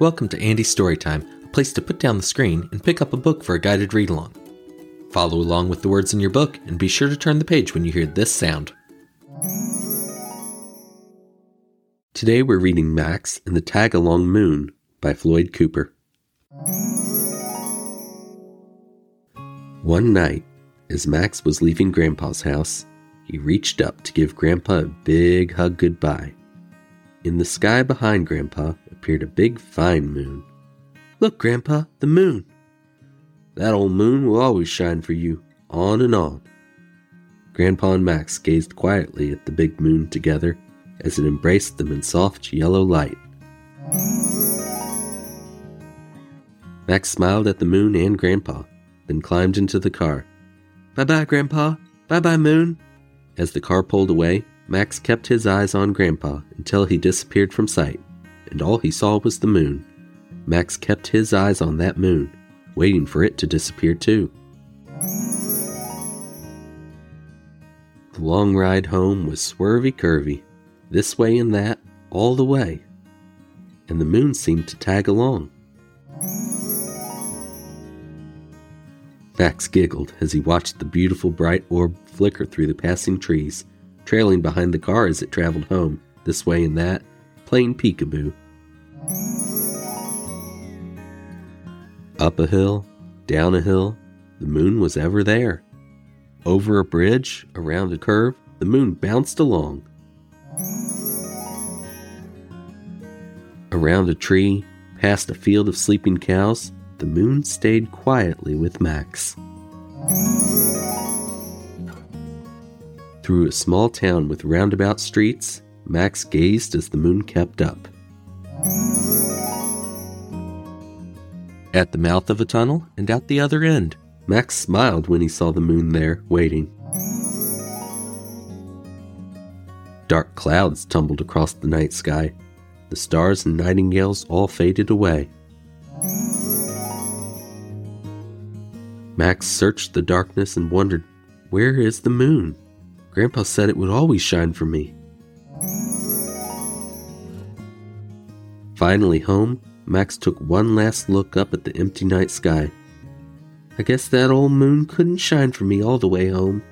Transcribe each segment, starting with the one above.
Welcome to Andy's Storytime, a place to put down the screen and pick up a book for a guided read along. Follow along with the words in your book and be sure to turn the page when you hear this sound. Today we're reading Max and the Tag Along Moon by Floyd Cooper. One night, as Max was leaving Grandpa's house, he reached up to give Grandpa a big hug goodbye. In the sky behind Grandpa appeared a big, fine moon. Look, Grandpa, the moon. That old moon will always shine for you, on and on. Grandpa and Max gazed quietly at the big moon together as it embraced them in soft yellow light. Max smiled at the moon and Grandpa, then climbed into the car. Bye bye, Grandpa. Bye bye, moon. As the car pulled away, Max kept his eyes on Grandpa until he disappeared from sight, and all he saw was the moon. Max kept his eyes on that moon, waiting for it to disappear too. The long ride home was swervy curvy, this way and that, all the way, and the moon seemed to tag along. Max giggled as he watched the beautiful bright orb flicker through the passing trees trailing behind the car as it traveled home, this way and that, playing peekaboo. Up a hill, down a hill, the moon was ever there. Over a bridge, around a curve, the moon bounced along. Around a tree, past a field of sleeping cows, the moon stayed quietly with Max. Through a small town with roundabout streets, Max gazed as the moon kept up. At the mouth of a tunnel and out the other end, Max smiled when he saw the moon there, waiting. Dark clouds tumbled across the night sky. The stars and nightingales all faded away. Max searched the darkness and wondered, Where is the moon? Grandpa said it would always shine for me. Finally home, Max took one last look up at the empty night sky. I guess that old moon couldn't shine for me all the way home.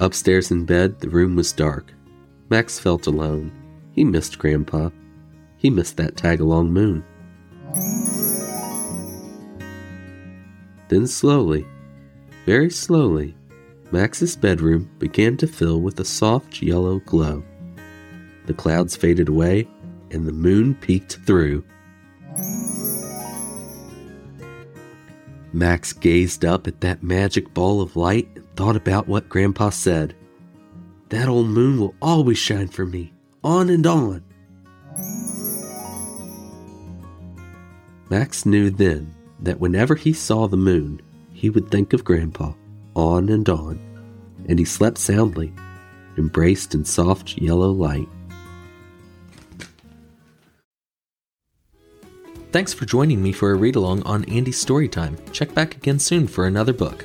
Upstairs in bed, the room was dark. Max felt alone. He missed Grandpa. He missed that tag along moon. Then slowly, very slowly, Max's bedroom began to fill with a soft yellow glow. The clouds faded away, and the moon peeked through. Max gazed up at that magic ball of light and thought about what Grandpa said. That old moon will always shine for me, on and on. Max knew then that whenever he saw the moon, he would think of Grandpa on and on, and he slept soundly, embraced in soft yellow light. Thanks for joining me for a read along on Andy's Storytime. Check back again soon for another book.